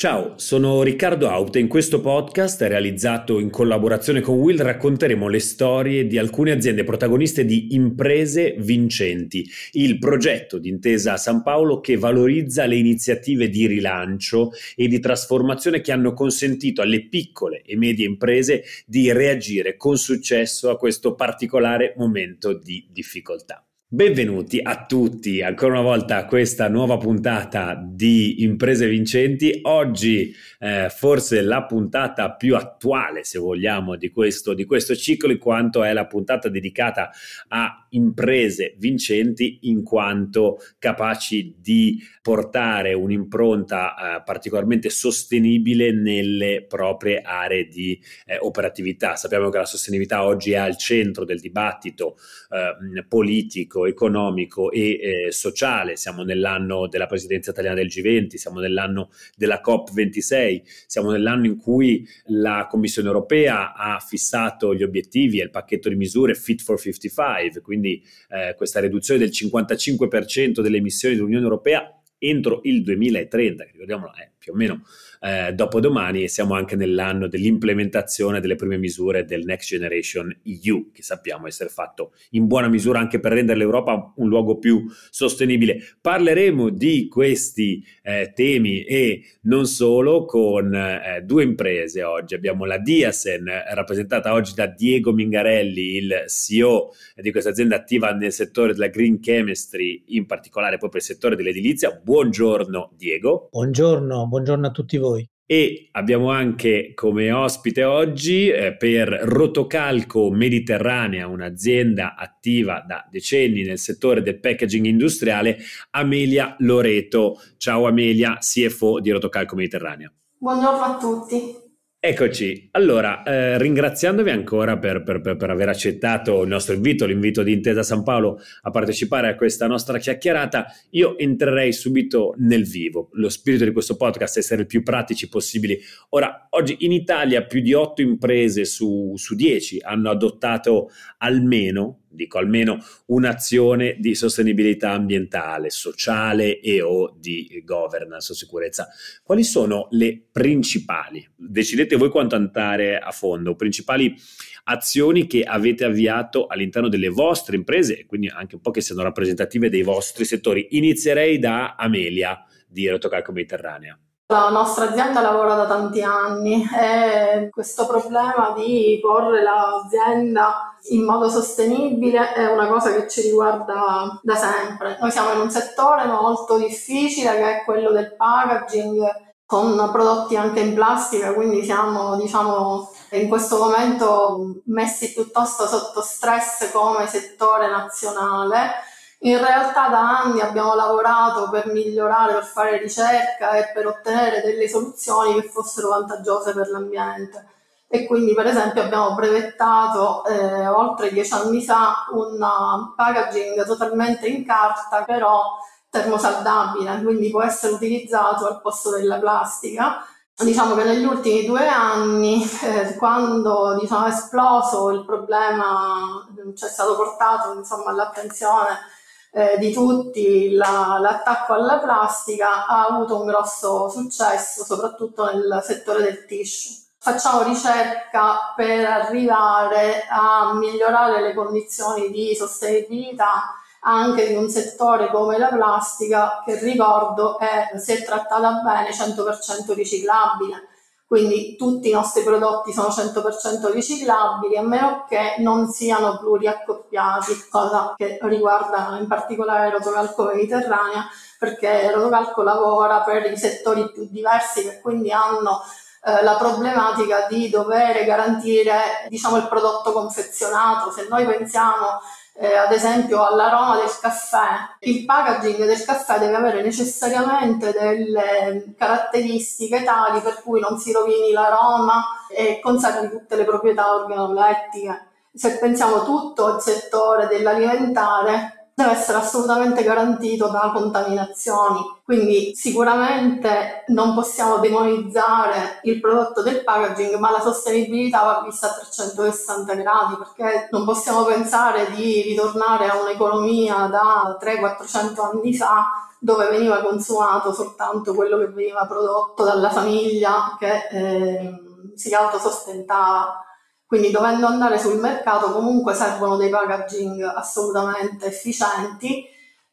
Ciao, sono Riccardo Aute e in questo podcast, realizzato in collaborazione con Will, racconteremo le storie di alcune aziende protagoniste di Imprese Vincenti, il progetto di Intesa San Paolo che valorizza le iniziative di rilancio e di trasformazione che hanno consentito alle piccole e medie imprese di reagire con successo a questo particolare momento di difficoltà. Benvenuti a tutti ancora una volta a questa nuova puntata di Imprese Vincenti. Oggi eh, forse la puntata più attuale, se vogliamo, di questo, di questo ciclo, in quanto è la puntata dedicata a imprese vincenti, in quanto capaci di portare un'impronta eh, particolarmente sostenibile nelle proprie aree di eh, operatività. Sappiamo che la sostenibilità oggi è al centro del dibattito eh, economico e eh, sociale. Siamo nell'anno della presidenza italiana del G20, siamo nell'anno della COP26, siamo nell'anno in cui la Commissione europea ha fissato gli obiettivi e il pacchetto di misure Fit for 55, quindi eh, questa riduzione del 55% delle emissioni dell'Unione europea entro il 2030, che ricordiamolo è più o meno eh, dopodomani e siamo anche nell'anno dell'implementazione delle prime misure del Next Generation EU, che sappiamo essere fatto in buona misura anche per rendere l'Europa un luogo più sostenibile. Parleremo di questi eh, temi e non solo con eh, due imprese oggi. Abbiamo la Diasen, rappresentata oggi da Diego Mingarelli, il CEO di questa azienda attiva nel settore della green chemistry, in particolare proprio il settore dell'edilizia. Buongiorno Diego. Buongiorno, buongiorno a tutti voi. E abbiamo anche come ospite oggi eh, per Rotocalco Mediterranea, un'azienda attiva da decenni nel settore del packaging industriale, Amelia Loreto. Ciao Amelia, CFO di Rotocalco Mediterranea. Buongiorno a tutti. Eccoci, allora eh, ringraziandovi ancora per, per, per, aver accettato il nostro invito, l'invito di Intesa San Paolo a partecipare a questa nostra chiacchierata, io entrerei subito nel vivo. Lo spirito di questo podcast è essere il più pratici possibili. Ora, oggi in Italia più di 8 imprese su, su 10 hanno adottato almeno dico almeno un'azione di sostenibilità ambientale, sociale e o di governance o sicurezza. Quali sono le principali? Decidete voi quanto andare a fondo, principali azioni che avete avviato all'interno delle vostre imprese e quindi anche un po' che siano rappresentative dei vostri settori. Inizierei da Amelia di Rotocalco Mediterranea. La nostra azienda lavora da tanti anni e questo problema di porre l'azienda in modo sostenibile è una cosa che ci riguarda da sempre. Noi siamo in un settore molto difficile che è quello del packaging con prodotti anche in plastica, quindi siamo diciamo in questo momento messi piuttosto sotto stress come settore nazionale in realtà da anni abbiamo lavorato per migliorare, per fare ricerca e per ottenere delle soluzioni che fossero vantaggiose per l'ambiente. E quindi, per esempio, abbiamo brevettato eh, oltre dieci anni fa un packaging totalmente in carta, però termosaldabile, quindi può essere utilizzato al posto della plastica. Diciamo che negli ultimi due anni, eh, quando diciamo, è esploso il problema, ci è stato portato insomma, all'attenzione eh, di tutti la, l'attacco alla plastica ha avuto un grosso successo, soprattutto nel settore del tissue. Facciamo ricerca per arrivare a migliorare le condizioni di sostenibilità anche di un settore come la plastica che ricordo è, se trattata bene, 100% riciclabile. Quindi tutti i nostri prodotti sono 100% riciclabili a meno che non siano pluriaccoppiati, cosa che riguarda in particolare Rotocalco Mediterranea, perché Rotocalco lavora per i settori più diversi che quindi hanno eh, la problematica di dover garantire diciamo, il prodotto confezionato. Se noi pensiamo eh, ad esempio all'aroma del caffè, il packaging del caffè deve avere necessariamente delle caratteristiche tali per cui non si rovini l'aroma e conservi tutte le proprietà organolettiche. se pensiamo tutto il settore dell'alimentare deve essere assolutamente garantito da contaminazioni. Quindi sicuramente non possiamo demonizzare il prodotto del packaging, ma la sostenibilità va vista a 360 gradi perché non possiamo pensare di ritornare a un'economia da 300-400 anni fa dove veniva consumato soltanto quello che veniva prodotto dalla famiglia che eh, si autosostentava quindi dovendo andare sul mercato comunque servono dei packaging assolutamente efficienti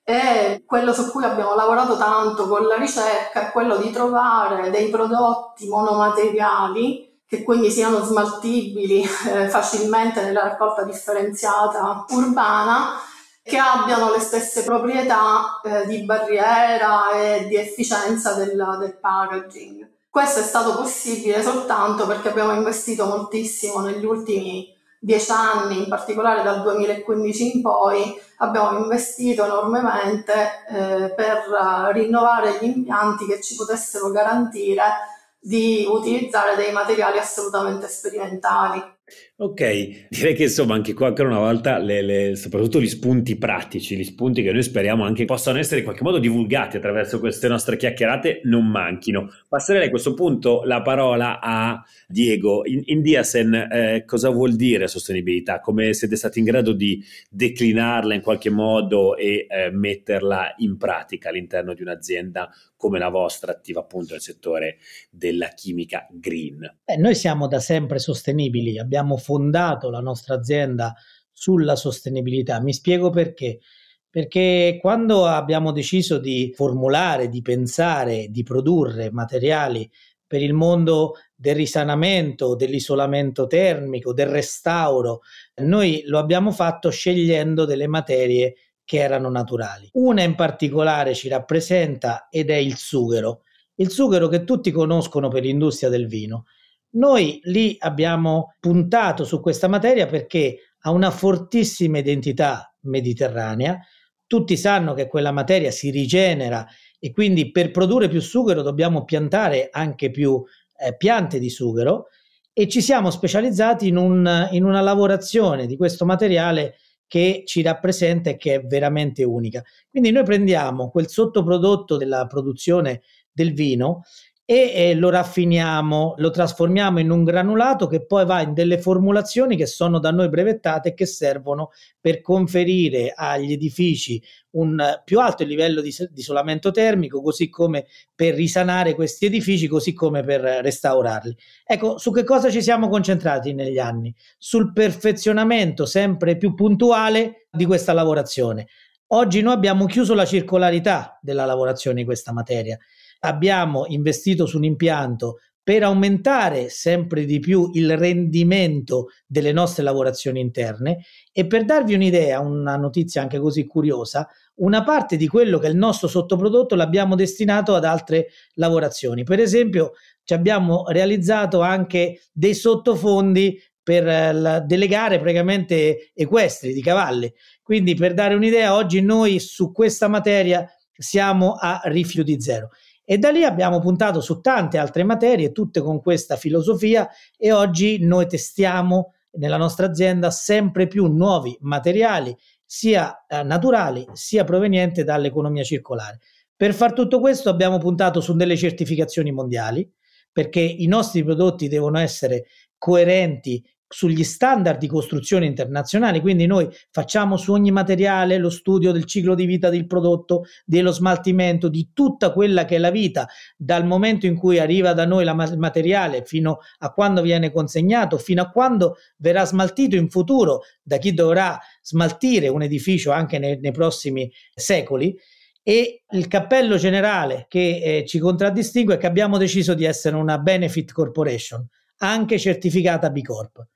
e quello su cui abbiamo lavorato tanto con la ricerca è quello di trovare dei prodotti monomateriali che quindi siano smaltibili eh, facilmente nella raccolta differenziata urbana che abbiano le stesse proprietà eh, di barriera e di efficienza del, del packaging. Questo è stato possibile soltanto perché abbiamo investito moltissimo negli ultimi dieci anni, in particolare dal 2015 in poi, abbiamo investito enormemente eh, per rinnovare gli impianti che ci potessero garantire di utilizzare dei materiali assolutamente sperimentali. Ok, direi che insomma anche qua ancora una volta le, le, soprattutto gli spunti pratici, gli spunti che noi speriamo anche possano essere in qualche modo divulgati attraverso queste nostre chiacchierate non manchino. Passerei a questo punto la parola a Diego. In, in Diasen eh, cosa vuol dire sostenibilità? Come siete stati in grado di declinarla in qualche modo e eh, metterla in pratica all'interno di un'azienda come la vostra attiva appunto nel settore della chimica green? Eh, noi siamo da sempre sostenibili, abbiamo fondato la nostra azienda sulla sostenibilità. Mi spiego perché. Perché quando abbiamo deciso di formulare, di pensare, di produrre materiali per il mondo del risanamento, dell'isolamento termico, del restauro, noi lo abbiamo fatto scegliendo delle materie che erano naturali. Una in particolare ci rappresenta ed è il sughero. Il sughero che tutti conoscono per l'industria del vino. Noi lì abbiamo puntato su questa materia perché ha una fortissima identità mediterranea. Tutti sanno che quella materia si rigenera e quindi per produrre più sughero dobbiamo piantare anche più eh, piante di sughero e ci siamo specializzati in, un, in una lavorazione di questo materiale che ci rappresenta e che è veramente unica. Quindi noi prendiamo quel sottoprodotto della produzione del vino e lo raffiniamo, lo trasformiamo in un granulato che poi va in delle formulazioni che sono da noi brevettate e che servono per conferire agli edifici un più alto livello di, di isolamento termico, così come per risanare questi edifici, così come per restaurarli. Ecco, su che cosa ci siamo concentrati negli anni? Sul perfezionamento sempre più puntuale di questa lavorazione. Oggi noi abbiamo chiuso la circolarità della lavorazione di questa materia abbiamo investito su un impianto per aumentare sempre di più il rendimento delle nostre lavorazioni interne e per darvi un'idea, una notizia anche così curiosa, una parte di quello che è il nostro sottoprodotto l'abbiamo destinato ad altre lavorazioni. Per esempio, ci abbiamo realizzato anche dei sottofondi per eh, delle gare praticamente equestri di cavalli. Quindi per dare un'idea, oggi noi su questa materia siamo a rifiuti zero. E da lì abbiamo puntato su tante altre materie, tutte con questa filosofia e oggi noi testiamo nella nostra azienda sempre più nuovi materiali, sia eh, naturali sia provenienti dall'economia circolare. Per far tutto questo abbiamo puntato su delle certificazioni mondiali, perché i nostri prodotti devono essere coerenti sugli standard di costruzione internazionali, quindi noi facciamo su ogni materiale lo studio del ciclo di vita del prodotto, dello smaltimento, di tutta quella che è la vita, dal momento in cui arriva da noi il materiale fino a quando viene consegnato, fino a quando verrà smaltito in futuro da chi dovrà smaltire un edificio anche nei, nei prossimi secoli. E il cappello generale che eh, ci contraddistingue è che abbiamo deciso di essere una benefit corporation, anche certificata B Corp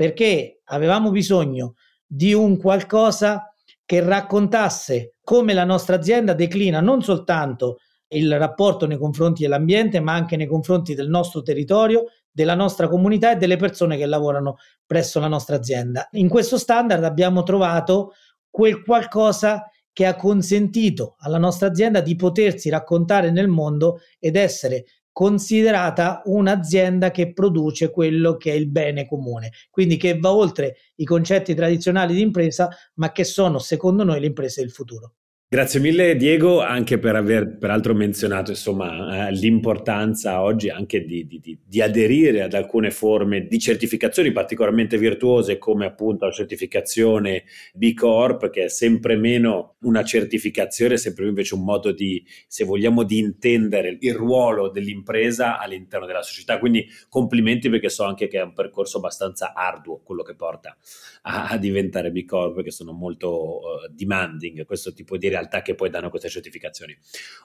perché avevamo bisogno di un qualcosa che raccontasse come la nostra azienda declina non soltanto il rapporto nei confronti dell'ambiente, ma anche nei confronti del nostro territorio, della nostra comunità e delle persone che lavorano presso la nostra azienda. In questo standard abbiamo trovato quel qualcosa che ha consentito alla nostra azienda di potersi raccontare nel mondo ed essere considerata un'azienda che produce quello che è il bene comune, quindi che va oltre i concetti tradizionali di impresa, ma che sono secondo noi le imprese del futuro. Grazie mille Diego anche per aver peraltro menzionato insomma, eh, l'importanza oggi anche di, di, di, aderire ad alcune forme di certificazioni particolarmente virtuose come appunto la certificazione B Corp che è sempre meno una certificazione, sempre più invece un modo di, se vogliamo, di intendere il ruolo dell'impresa all'interno della società. Quindi complimenti perché so anche che è un percorso abbastanza arduo quello che porta a, a diventare B Corp perché sono molto uh, demanding questo tipo di realtà che poi danno queste certificazioni.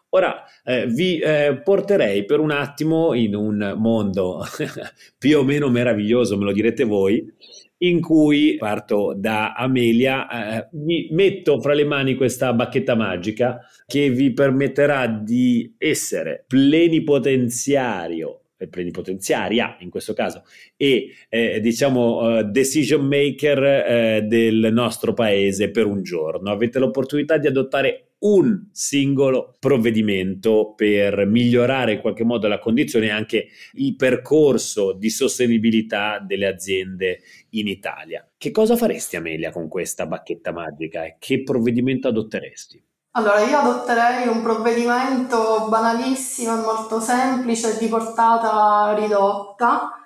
Ora eh, vi eh, porterei per un attimo in un mondo più o meno meraviglioso, me lo direte voi, in cui parto da Amelia, eh, mi metto fra le mani questa bacchetta magica che vi permetterà di essere plenipotenziario plenipotenziaria in questo caso e eh, diciamo uh, decision maker eh, del nostro paese per un giorno. Avete l'opportunità di adottare un singolo provvedimento per migliorare in qualche modo la condizione e anche il percorso di sostenibilità delle aziende in Italia. Che cosa faresti Amelia con questa bacchetta magica e che provvedimento adotteresti? Allora, io adotterei un provvedimento banalissimo e molto semplice di portata ridotta,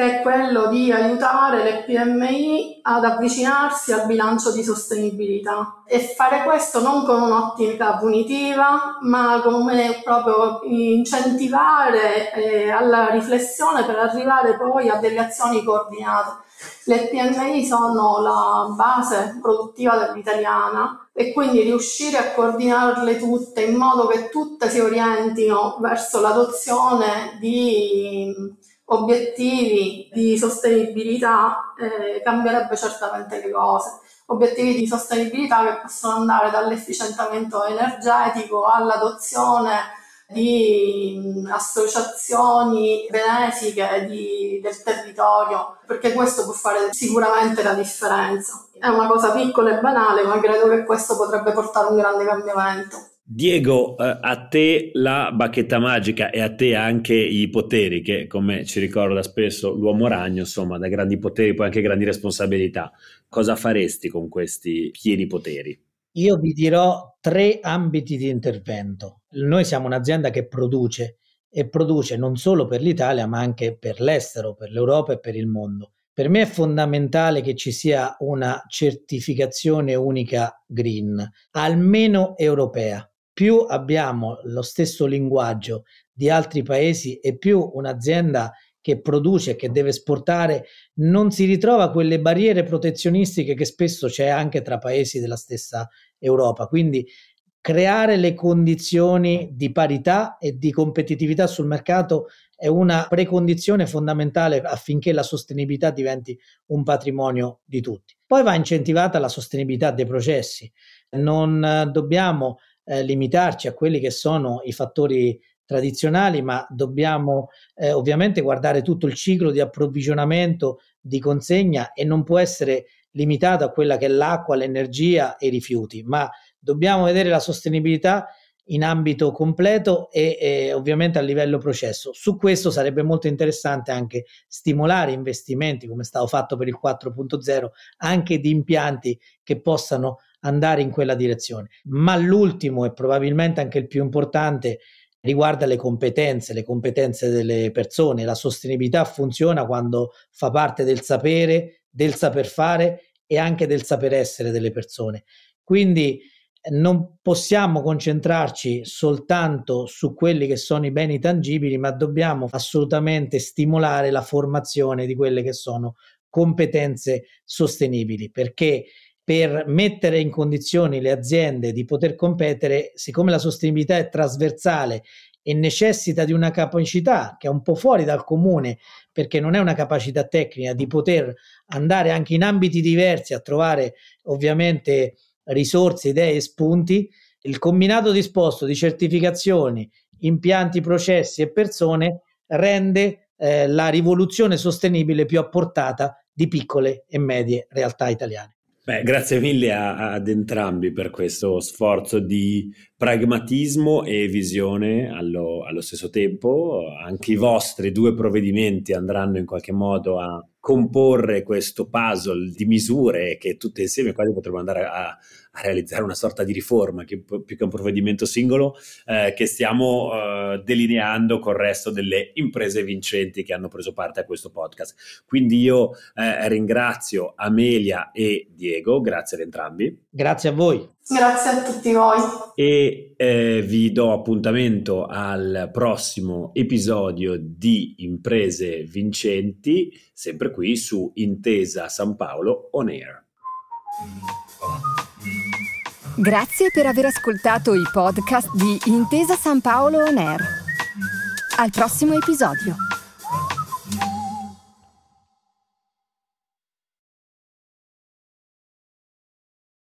che è quello di aiutare le PMI ad avvicinarsi al bilancio di sostenibilità e fare questo non con un'ottica punitiva, ma come proprio incentivare eh, alla riflessione per arrivare poi a delle azioni coordinate. Le PMI sono la base produttiva dell'italiana e quindi riuscire a coordinarle tutte in modo che tutte si orientino verso l'adozione di obiettivi di sostenibilità eh, cambierebbe certamente le cose. Obiettivi di sostenibilità che possono andare dall'efficientamento energetico all'adozione di associazioni benefiche di, del territorio, perché questo può fare sicuramente la differenza. È una cosa piccola e banale, ma credo che questo potrebbe portare un grande cambiamento. Diego, eh, a te la bacchetta magica e a te anche i poteri, che come ci ricorda spesso l'uomo ragno, insomma, da grandi poteri poi anche grandi responsabilità. Cosa faresti con questi pieni poteri? Io vi dirò tre ambiti di intervento. Noi siamo un'azienda che produce e produce non solo per l'Italia, ma anche per l'estero, per l'Europa e per il mondo. Per me è fondamentale che ci sia una certificazione unica green, almeno europea. Più abbiamo lo stesso linguaggio di altri paesi e più un'azienda che produce che deve esportare non si ritrova quelle barriere protezionistiche che spesso c'è anche tra paesi della stessa Europa. Quindi creare le condizioni di parità e di competitività sul mercato è una precondizione fondamentale affinché la sostenibilità diventi un patrimonio di tutti. Poi va incentivata la sostenibilità dei processi. Non dobbiamo eh, limitarci a quelli che sono i fattori tradizionali, ma dobbiamo eh, ovviamente guardare tutto il ciclo di approvvigionamento, di consegna e non può essere limitato a quella che è l'acqua, l'energia e i rifiuti, ma dobbiamo vedere la sostenibilità in ambito completo e, e, ovviamente a livello processo. Su questo sarebbe molto interessante anche stimolare investimenti, come è stato fatto per il 4.0, anche di impianti che possano andare in quella direzione. Ma l'ultimo e probabilmente anche il più importante riguarda le competenze, le competenze delle persone. La sostenibilità funziona quando fa parte del sapere, del saper fare e anche del saper essere delle persone. Quindi non possiamo concentrarci soltanto su quelli che sono i beni tangibili, ma dobbiamo assolutamente stimolare la formazione di quelle che sono competenze sostenibili, perché per mettere in condizioni le aziende di poter competere, siccome la sostenibilità è trasversale e necessita di una capacità che è un po' fuori dal comune, perché non è una capacità tecnica di poter andare anche in ambiti diversi a trovare ovviamente risorse, idee e spunti, il combinato disposto di certificazioni, impianti, processi e persone rende eh, la rivoluzione sostenibile più a portata di piccole e medie realtà italiane. Beh, grazie mille a, ad entrambi per questo sforzo di pragmatismo e visione allo, allo, stesso tempo. Anche i vostri due provvedimenti andranno in qualche modo a comporre questo puzzle di misure che tutte insieme quasi potremmo andare a, a realizzare una sorta di riforma che, più che un provvedimento singolo eh, che stiamo eh, delineando col resto delle imprese vincenti che hanno preso parte a questo podcast. Quindi io eh, ringrazio Amelia e Diego, grazie ad entrambi. Grazie a voi. Grazie a tutti voi. E eh, vi do appuntamento al prossimo episodio di Imprese Vincenti, qui su Intesa San Paolo On Air. Grazie per aver ascoltato i podcast di Intesa San Paolo On Air. Al prossimo episodio.